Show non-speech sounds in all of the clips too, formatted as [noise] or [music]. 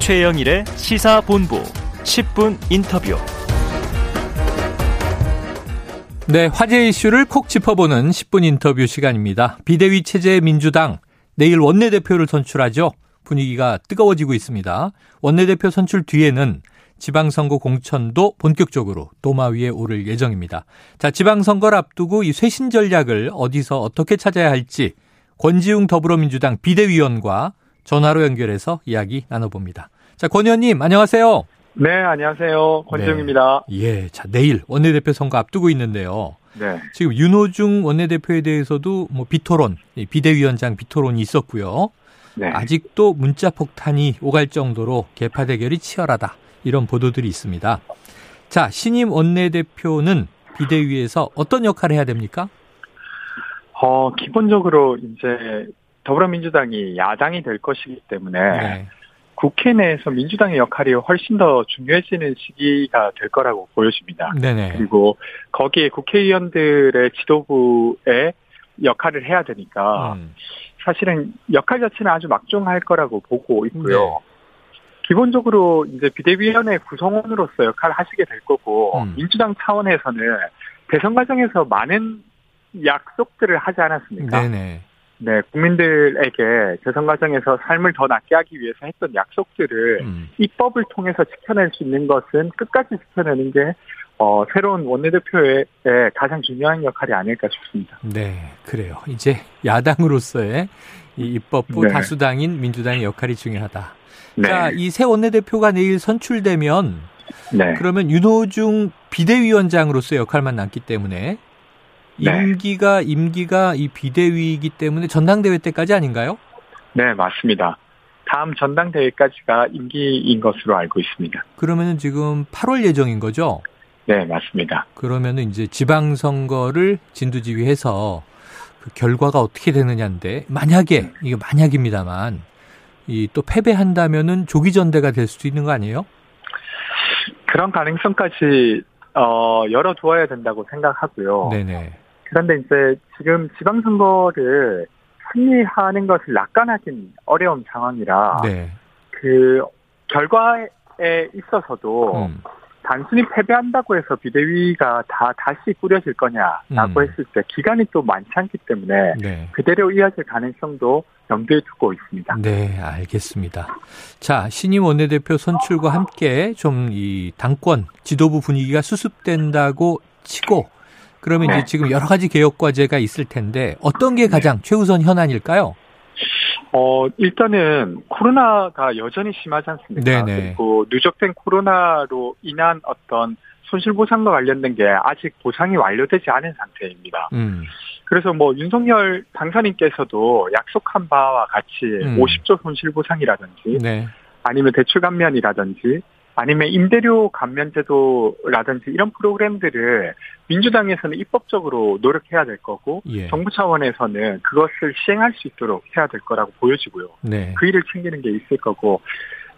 최영일의 시사본부 10분 인터뷰. 네, 화제 이슈를 콕 짚어보는 10분 인터뷰 시간입니다. 비대위 체제 민주당 내일 원내대표를 선출하죠. 분위기가 뜨거워지고 있습니다. 원내대표 선출 뒤에는 지방선거 공천도 본격적으로 도마 위에 오를 예정입니다. 자, 지방선거를 앞두고 이 쇄신 전략을 어디서 어떻게 찾아야 할지 권지웅 더불어민주당 비대위원과 전화로 연결해서 이야기 나눠봅니다. 자, 권 의원님, 안녕하세요. 네, 안녕하세요. 권지웅입니다. 네. 예, 자, 내일 원내대표 선거 앞두고 있는데요. 네. 지금 윤호중 원내대표에 대해서도 뭐 비토론, 비대위원장 비토론이 있었고요. 네. 아직도 문자 폭탄이 오갈 정도로 개파 대결이 치열하다. 이런 보도들이 있습니다. 자, 신임 원내대표는 비대위에서 어떤 역할을 해야 됩니까? 어, 기본적으로 이제 더불어민주당이 야당이 될 것이기 때문에 네. 국회 내에서 민주당의 역할이 훨씬 더 중요해지는 시기가 될 거라고 보여집니다. 네네. 그리고 거기에 국회의원들의 지도부의 역할을 해야 되니까 음, 사실은 역할 자체는 아주 막중할 거라고 보고 있고요. 네. 기본적으로 이제 비대위원회 구성원으로서 역할을 하시게 될 거고 음. 민주당 차원에서는 대선 과정에서 많은 약속들을 하지 않았습니까? 네네. 네, 국민들에게 대선 과정에서 삶을 더 낫게 하기 위해서 했던 약속들을 음, 입법을 통해서 지켜낼 수 있는 것은 끝까지 지켜내는 게 어, 새로운 원내대표의 가장 중요한 역할이 아닐까 싶습니다. 네, 그래요. 이제 야당으로서의 이 입법부 네. 다수당인 민주당의 역할이 중요하다. 네, 자, 이 새 원내대표가 내일 선출되면 네, 그러면 윤호중 비대위원장으로서의 역할만 남기 때문에 네. 임기가 임기가 이 비대위이기 때문에 전당대회 때까지 아닌가요? 네, 맞습니다. 다음 전당대회까지가 임기인 것으로 알고 있습니다. 그러면은 지금 8월 예정인 거죠? 네, 맞습니다. 그러면은 이제 지방선거를 진두지휘해서 그 결과가 어떻게 되느냐인데 만약에 이게 만약입니다만 이 또 패배한다면은 조기 전대가 될 수도 있는 거 아니에요? 그런 가능성까지 어, 열어두어야 된다고 생각하고요. 네네. 그런데 이제 지금 지방선거를 승리하는 것을 낙관하긴 어려운 상황이라 네. 그 결과에 있어서도 음. 단순히 패배한다고 해서 비대위가 다 다시 꾸려질 거냐라고 음. 했을 때 기간이 또 많지 않기 때문에 네. 그대로 이어질 가능성도 염두에 두고 있습니다. 네, 알겠습니다. 자, 신임 원내대표 선출과 함께 좀 이 당권 지도부 분위기가 수습된다고 치고 그러면 네. 이제 지금 여러 가지 개혁 과제가 있을 텐데 어떤 게 가장 최우선 현안일까요? 어, 일단은 코로나가 여전히 심하지 않습니까? 네네. 그리고 누적된 코로나로 인한 어떤 손실보상과 관련된 게 아직 보상이 완료되지 않은 상태입니다. 음. 그래서 뭐 윤석열 당선인께서도 약속한 바와 같이 음. 50조 손실보상이라든지 네. 아니면 대출 감면이라든지 아니면 임대료 감면 제도라든지 이런 프로그램들을 민주당에서는 입법적으로 노력해야 될 거고 예. 정부 차원에서는 그것을 시행할 수 있도록 해야 될 거라고 보여지고요. 네. 그 일을 챙기는 게 있을 거고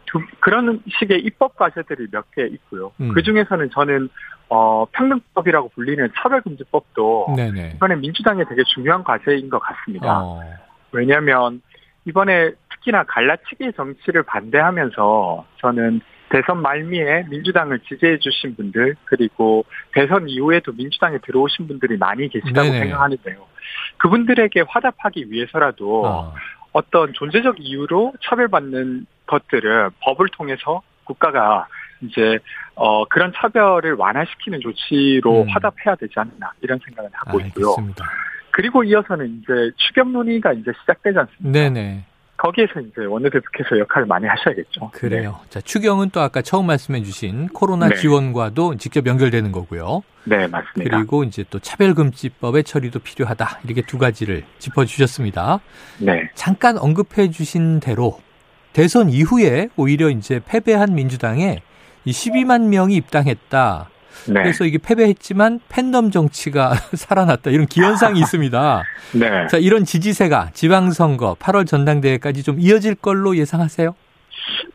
두- 그런 식의 입법 과제들이 몇 개 있고요. 음. 그 중에서는 저는 어, 평등법이라고 불리는 차별금지법도 네, 네. 이번에 민주당에 되게 중요한 과제인 것 같습니다. 어. 왜냐하면 이번에 특히나 갈라치기 정치를 반대하면서 저는 대선 말미에 민주당을 지지해 주신 분들 그리고 대선 이후에도 민주당에 들어오신 분들이 많이 계시다고 네네. 생각하는데요. 그분들에게 화답하기 위해서라도 어. 어떤 존재적 이유로 차별받는 것들을 법을 통해서 국가가 이제 어 그런 차별을 완화시키는 조치로 음. 화답해야 되지 않나 이런 생각을 하고 있고요. 알겠습니다. 그리고 이어서는 이제 추경 논의가 이제 시작되지 않습니까? 네, 네. 거기에서 이제 원내대표께서 역할을 많이 하셔야겠죠. 그래요. 자, 추경은 또 아까 처음 말씀해 주신 코로나 네. 지원과도 직접 연결되는 거고요. 네, 네, 맞습니다. 그리고 이제 또 차별금지법의 처리도 필요하다. 이렇게 두 가지를 짚어 주셨습니다. 네, 잠깐 언급해 주신 대로 대선 이후에 오히려 이제 패배한 민주당에 이 12만 명이 입당했다. 네, 그래서 이게 패배했지만 팬덤 정치가 [laughs] 살아났다. 이런 기현상이 있습니다. [laughs] 네. 자, 이런 지지세가 지방선거 8월 전당대회까지 좀 이어질 걸로 예상하세요?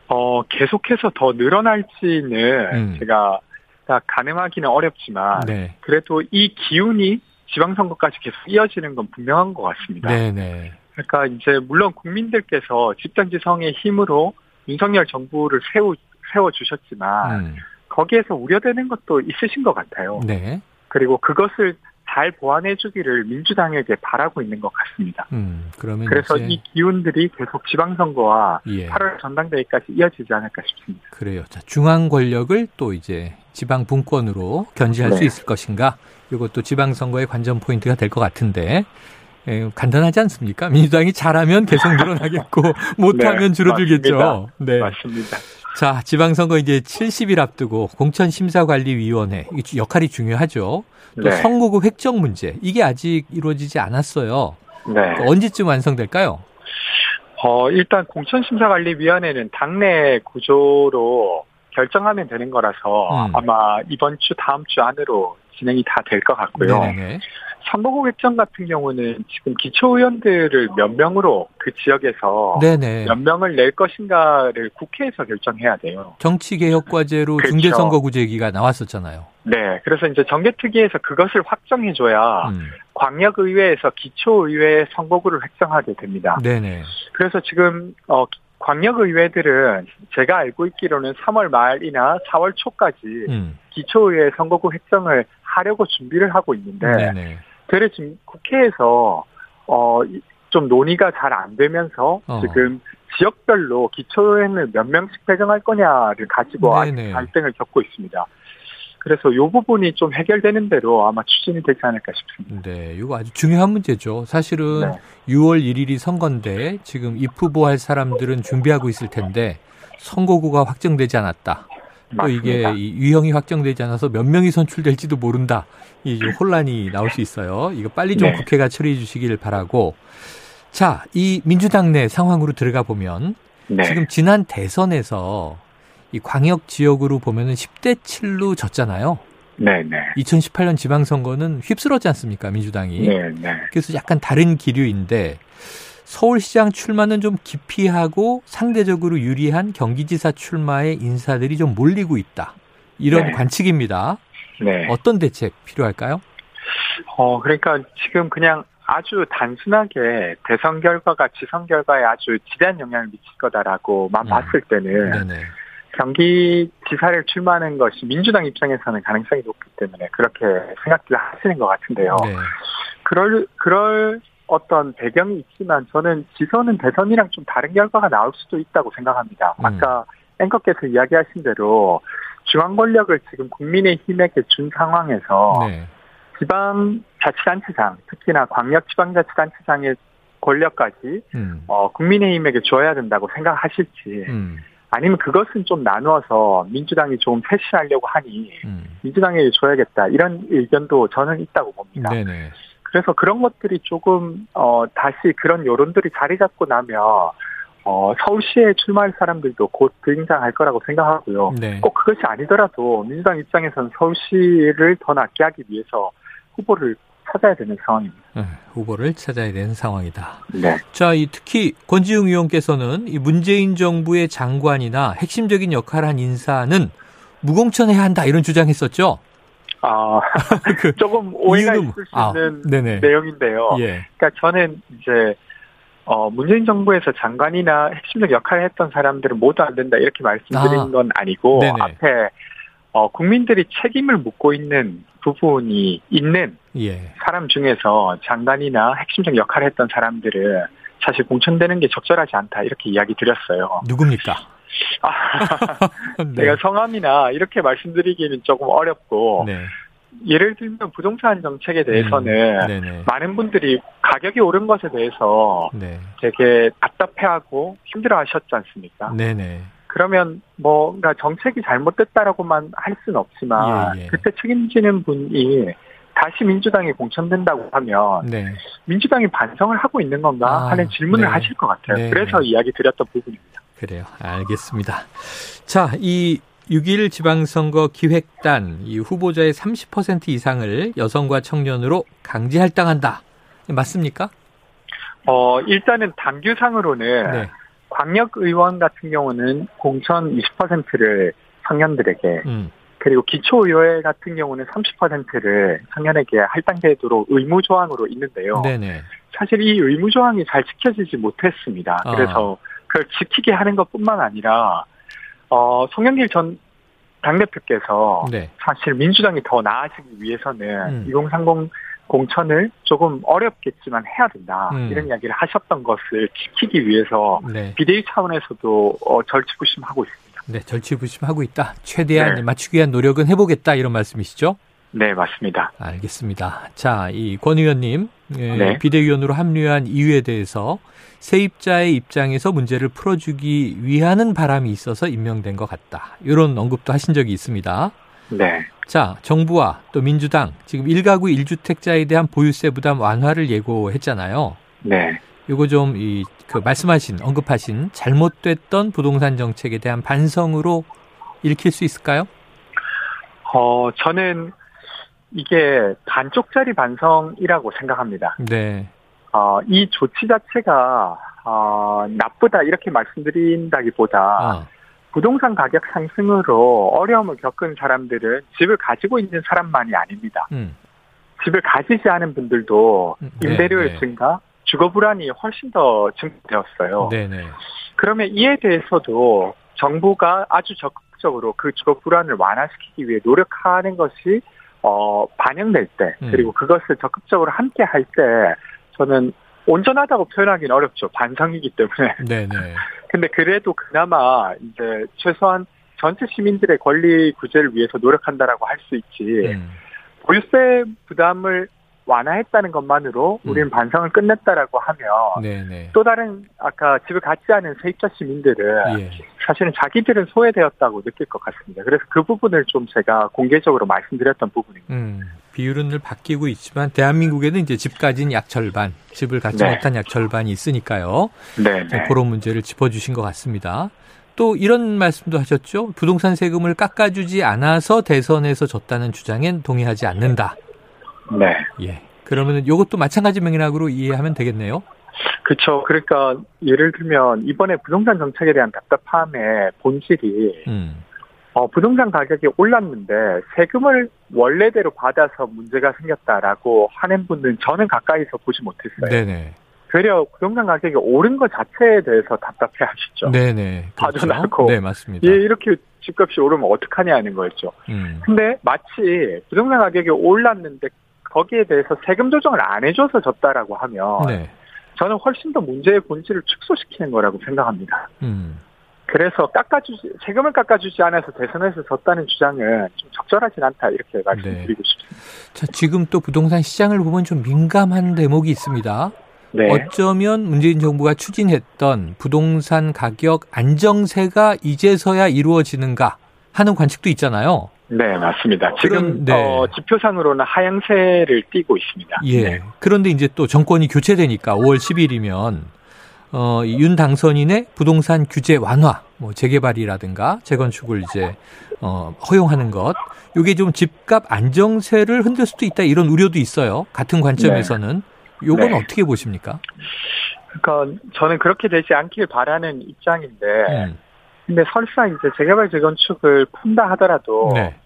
어 계속해서 더 늘어날지는 음. 제가 다 가능하기는 어렵지만 네. 그래도 이 기운이 지방선거까지 계속 이어지는 건 분명한 것 같습니다. 네, 네. 그러니까 이제 물론 국민들께서 집단지성의 힘으로 윤석열 정부를 세우 세워 주셨지만 음. 거기에서 우려되는 것도 있으신 것 같아요. 네. 그리고 그것을 잘 보완해 주기를 민주당에게 바라고 있는 것 같습니다. 음. 그러면 그래서 이제 이 기운들이 계속 지방선거와 예. 8월 전당대회까지 이어지지 않을까 싶습니다. 그래요. 자, 중앙 권력을 또 이제 지방 분권으로 견제할 수 네. 있을 것인가? 이것도 지방 선거의 관전 포인트가 될 것 같은데. 에, 간단하지 않습니까? 민주당이 잘하면 계속 늘어나겠고 [laughs] 못하면 네, 줄어들겠죠. 네. 맞습니다. 자, 지방선거 이제 70일 앞두고 공천심사관리위원회 역할이 중요하죠. 또 네. 선거구 획정 문제 이게 아직 이루어지지 않았어요. 네. 언제쯤 완성될까요? 어, 일단 공천심사관리위원회는 당내 구조로 결정하면 되는 거라서 음. 아마 이번 주 다음 주 안으로 진행이 다 될 것 같고요. 네네. 선거구 획정 같은 경우는 지금 기초의원들을 몇 명으로 그 지역에서 네네. 몇 명을 낼 것인가를 국회에서 결정해야 돼요. 정치개혁과제로 그렇죠. 중대선거구제기가 나왔었잖아요. 네. 그래서 이제 정개특위에서 그것을 확정해줘야 음. 광역의회에서 기초의회 선거구를 획정하게 됩니다. 네네. 그래서 지금 어 광역의회들은 제가 알고 있기로는 3월 말이나 4월 초까지 음. 기초의회 선거구 획정을 하려고 준비를 하고 있는데 네네. 그래 지금 국회에서 어 좀 논의가 잘 안 되면서 어. 지금 지역별로 기초의회는 몇 명씩 배정할 거냐를 가지고 네네. 아직 갈등을 겪고 있습니다. 그래서 이 부분이 좀 해결되는 대로 아마 추진이 되지 않을까 싶습니다. 네, 이거 아주 중요한 문제죠. 사실은 네. 6월 1일이 선거인데 지금 입후보할 사람들은 준비하고 있을 텐데 선거구가 확정되지 않았다. 또 이게 맞습니다. 이 유형이 확정되지 않아서 몇 명이 선출될지도 모른다. 이좀 혼란이 나올 수 있어요. 이거 빨리 좀 네. 국회가 처리해 주시길 바라고. 자, 이 민주당 내 상황으로 들어가 보면 네. 지금 지난 대선에서 이 광역 지역으로 보면은 10대 7로 졌잖아요. 네, 네. 2018년 지방선거는 휩쓸었지 않습니까, 민주당이. 네, 네. 그래서 약간 다른 기류인데 서울시장 출마는 좀 기피하고 상대적으로 유리한 경기지사 출마의 인사들이 좀 몰리고 있다. 이런 네. 관측입니다. 네. 어떤 대책 필요할까요? 어, 그러니까 지금 그냥 아주 단순하게 대선 결과가 지선 결과에 아주 지대한 영향을 미칠 거다라고만 음. 봤을 때는 네네. 경기지사를 출마하는 것이 민주당 입장에서는 가능성이 높기 때문에 그렇게 생각들 하시는 것 같은데요. 네. 그럴 그럴 어떤 배경이 있지만 저는 지선은 대선이랑 좀 다른 결과가 나올 수도 있다고 생각합니다. 음. 아까 앵커께서 이야기하신 대로 중앙 권력을 지금 국민의힘에게 준 상황에서 네. 지방 자치단체장, 특히나 광역 지방자치단체장의 권력까지 음. 어, 국민의힘에게 줘야 된다고 생각하실지 음. 아니면 그것은 좀 나누어서 민주당이 좀 쇄신하려고 하니 음. 민주당에게 줘야겠다 이런 의견도 저는 있다고 봅니다. 네네. 그래서 그런 것들이 조금 어, 다시 그런 여론들이 자리 잡고 나면 어, 서울시에 출마할 사람들도 곧 등장할 거라고 생각하고요. 네. 꼭 그것이 아니더라도 민주당 입장에서는 서울시를 더 낫게 하기 위해서 후보를 찾아야 되는 상황입니다. 네, 후보를 찾아야 되는 상황이다. 네. 자, 이 특히 권지웅 의원께서는 이 문재인 정부의 장관이나 핵심적인 역할을 한 인사는 무공천해야 한다 이런 주장했었죠. 아, [laughs] [laughs] 그 조금 오해가 이유는- 있을 수 아, 있는 네네. 내용인데요. 예. 그러니까 저는 이제 어, 문재인 정부에서 장관이나 핵심적 역할을 했던 사람들은 모두 안 된다 이렇게 말씀드린 아. 건 아니고 네네. 앞에 어, 국민들이 책임을 묻고 있는 부분이 있는 예. 사람 중에서 장관이나 핵심적 역할을 했던 사람들은 사실 공천되는 게 적절하지 않다 이렇게 이야기 드렸어요. 누굽니까? 아, [laughs] 네. 제가 성함이나 이렇게 말씀드리기는 조금 어렵고 네. 예를 들면 부동산 정책에 음, 대해서는 네네. 많은 분들이 가격이 오른 것에 대해서 네. 되게 답답해하고 힘들어하셨지 않습니까? 네네. 그러면 뭔가 정책이 잘못됐다라고만 할 수는 없지만 예, 예. 그때 책임지는 분이 다시 민주당이 공천된다고 하면 네. 민주당이 반성을 하고 있는 건가 아, 하는 질문을 네. 하실 것 같아요. 네, 그래서 네. 이야기 드렸던 부분입니다. 그래요. 알겠습니다. 자, 이6.1 지방선거 기획단 이 후보자의 30% 이상을 여성과 청년으로 강제 할당한다. 맞습니까? 어, 일단은 당규상으로는 네. 광역 의원 같은 경우는 공천 20%를 청년들에게 음. 그리고 기초의회 같은 경우는 30%를 청년에게 할당되도록 의무 조항으로 있는데요. 네네. 사실 이 의무 조항이 잘 지켜지지 못했습니다. 아. 그래서 그걸 지키게 하는 것뿐만 아니라 어 송영길 전 당대표께서 네. 사실 민주당이 더 나아지기 위해서는 음. 2030 공천을 조금 어렵겠지만 해야 된다 음. 이런 이야기를 하셨던 것을 지키기 위해서 네. 비대위 차원에서도 어, 절치부심하고 있습니다. 네, 절치부심하고 있다. 최대한 네. 맞추기 위한 노력은 해보겠다 이런 말씀이시죠? 네 맞습니다. 알겠습니다. 자, 이 권 의원님 예, 네. 비대위원으로 합류한 이유에 대해서 세입자의 입장에서 문제를 풀어주기 위하는 바람이 있어서 임명된 것 같다. 이런 언급도 하신 적이 있습니다. 네. 자, 정부와 또 민주당 지금 1가구 1주택자에 대한 보유세 부담 완화를 예고했잖아요. 네. 요거 좀 이 그 말씀하신 언급하신 잘못됐던 부동산 정책에 대한 반성으로 읽힐 수 있을까요? 어 저는 이게 반쪽짜리 반성이라고 생각합니다. 네. 어, 이 조치 자체가 어, 나쁘다 이렇게 말씀드린다기보다 아, 부동산 가격 상승으로 어려움을 겪은 사람들은 집을 가지고 있는 사람만이 아닙니다. 음. 집을 가지지 않은 분들도 음, 네, 임대료의 네. 증가, 주거 불안이 훨씬 더 증가되었어요. 네네. 그러면 이에 대해서도 정부가 아주 적극적으로 그 주거 불안을 완화시키기 위해 노력하는 것이 어, 반영될 때 음. 그리고 그것을 적극적으로 함께 할 때 저는 온전하다고 표현하기는 어렵죠. 반성이기 때문에. 네네. 근데 그래도 그나마 이제 최소한 전체 시민들의 권리 구제를 위해서 노력한다라고 할 수 있지. 음. 보유세 부담을 완화했다는 것만으로 음. 우리는 반성을 끝냈다라고 하면 네네. 또 다른 아까 집을 갖지 않은 세입자 시민들은 예. 사실은 자기들은 소외되었다고 느낄 것 같습니다. 그래서 그 부분을 좀 제가 공개적으로 말씀드렸던 부분입니다. 음. 비율은 늘 바뀌고 있지만 대한민국에는 이제 집 가진 약 절반, 집을 갖지 네. 못한 약 절반이 있으니까요. 네, 자, 네. 그런 문제를 짚어주신 것 같습니다. 또 이런 말씀도 하셨죠. 부동산 세금을 깎아주지 않아서 대선에서 졌다는 주장엔 동의하지 않는다. 네. 예. 그러면 이것도 마찬가지 맥락으로 이해하면 되겠네요. 그렇죠. 그러니까 예를 들면 이번에 부동산 정책에 대한 답답함의 본질이 음. 어, 부동산 가격이 올랐는데 세금을 원래대로 받아서 문제가 생겼다라고 하는 분들은 저는 가까이서 보지 못했어요. 네네. 되려 부동산 가격이 오른 것 자체에 대해서 답답해 하시죠. 네네. 그렇죠. 않고. 네, 맞습니다. 예, 이렇게 집값이 오르면 어떡하냐는 거였죠. 음. 근데 마치 부동산 가격이 올랐는데 거기에 대해서 세금 조정을 안 해줘서 졌다라고 하면 네. 저는 훨씬 더 문제의 본질을 축소시키는 거라고 생각합니다. 음. 그래서 깎아주지 세금을 깎아주지 않아서 대선에서 졌다는 주장은 좀 적절하진 않다 이렇게 말씀드리고 싶습니다. 자, 지금 또 부동산 시장을 보면 좀 민감한 대목이 있습니다. 네, 어쩌면 문재인 정부가 추진했던 부동산 가격 안정세가 이제서야 이루어지는가 하는 관측도 있잖아요. 네 맞습니다. 지금 네. 어, 지표상으로는 하향세를 띠고 있습니다. 예. 네. 그런데 이제 또 정권이 교체되니까 5월 10일이면 어, 이윤 당선인의 부동산 규제 완화, 뭐 재개발이라든가 재건축을 이제 어, 허용하는 것, 요게 좀 집값 안정세를 흔들 수도 있다 이런 우려도 있어요. 같은 관점에서는 요건 네. 어떻게 보십니까? 그러니까 저는 그렇게 되지 않길 바라는 입장인데, 음, 근데 설사 이제 재개발 재건축을 푼다 하더라도 네.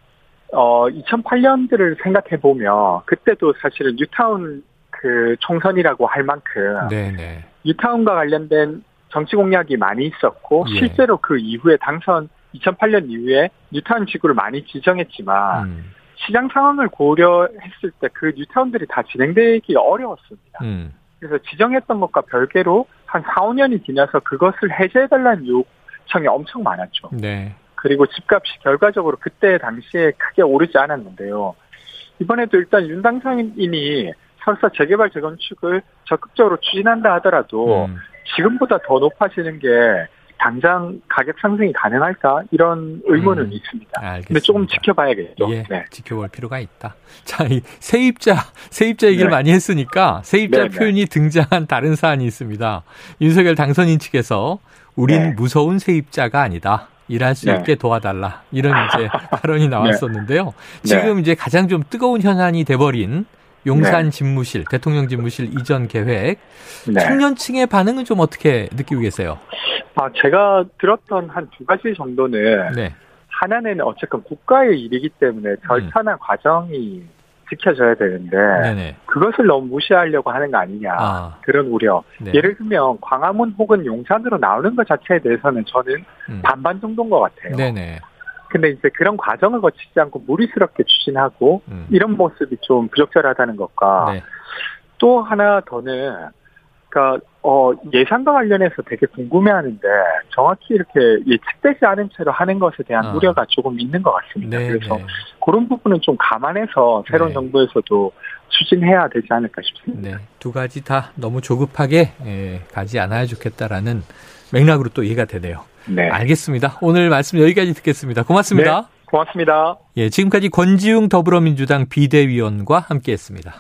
어 2008년들을 생각해 보면 그때도 사실은 뉴타운 그 총선이라고 할 만큼 네, 네. 뉴타운과 관련된 정치 공약이 많이 있었고 예. 실제로 그 이후에 당선 2008년 이후에 뉴타운 지구를 많이 지정했지만 음, 시장 상황을 고려했을 때 그 뉴타운들이 다 진행되기 어려웠습니다. 음, 그래서 지정했던 것과 별개로 한 4, 5년이 지나서 그것을 해제해달라는 요청이 엄청 많았죠. 네. 그리고 집값이 결과적으로 그때 당시에 크게 오르지 않았는데요. 이번에도 일단 윤 당선인이 설사 재개발 재건축을 적극적으로 추진한다 하더라도 음, 지금보다 더 높아지는 게 당장 가격 상승이 가능할까 이런 의문은 음, 있습니다. 알겠습니다. 근데 조금 지켜봐야겠죠. 예, 네. 지켜볼 필요가 있다. 자, 이 세입자, 세입자 얘기를 네. 많이 했으니까 세입자 네, 네. 표현이 등장한 다른 사안이 있습니다. 윤석열 당선인 측에서 우린 네. 무서운 세입자가 아니다. 일할 수 네. 있게 도와달라. 이런 이제 [laughs] 발언이 나왔었는데요. 네. 지금 이제 가장 좀 뜨거운 현안이 돼버린 용산 집무실, 대통령 집무실 이전 계획. 네. 청년층의 반응은 좀 어떻게 느끼고 계세요? 아, 제가 들었던 한 두 가지 정도는 네. 하나는 어쨌든 국가의 일이기 때문에 절차나 과정이 지켜져야 되는데 네네. 그것을 너무 무시하려고 하는 거 아니냐 아, 그런 우려. 네. 예를 들면 광화문 혹은 용산으로 나오는 것 자체에 대해서는 저는 음. 반반 정도인 것 같아요. 네네. 근데 이제 그런 과정을 거치지 않고 무리스럽게 추진하고 음. 이런 모습이 좀 부적절하다는 것과 네. 또 하나 더는 그러니까 어 예산과 관련해서 되게 궁금해하는데 정확히 이렇게 예측되지 않은 채로 하는 것에 대한 아. 우려가 조금 있는 것 같습니다. 네. 그래서 네. 그런 부분은 좀 감안해서 새로운 네. 정부에서도 추진해야 되지 않을까 싶습니다. 네. 두 가지 다 너무 조급하게 예, 가지 않아야 좋겠다라는 맥락으로 또 이해가 되네요. 네. 알겠습니다. 오늘 말씀 여기까지 듣겠습니다. 고맙습니다. 고맙습니다. 예, 지금까지 권지웅 더불어민주당 비대위원과 함께했습니다.